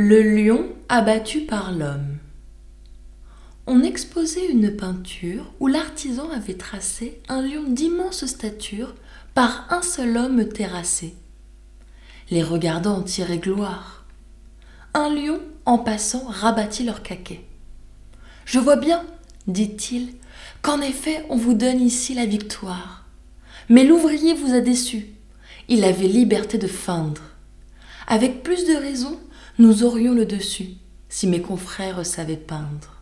Le lion abattu par l'homme. On exposait une peinture où l'artisan avait tracé un lion d'immense stature par un seul homme terrassé. Les regardants en tiraient gloire. Un lion, en passant, rabattit leur caquet. Je vois bien, dit-il, qu'en effet on vous donne ici la victoire. Mais l'ouvrier vous a déçu. Il avait liberté de feindre. Avec plus de raison, nous aurions le dessus si mes confrères savaient peindre.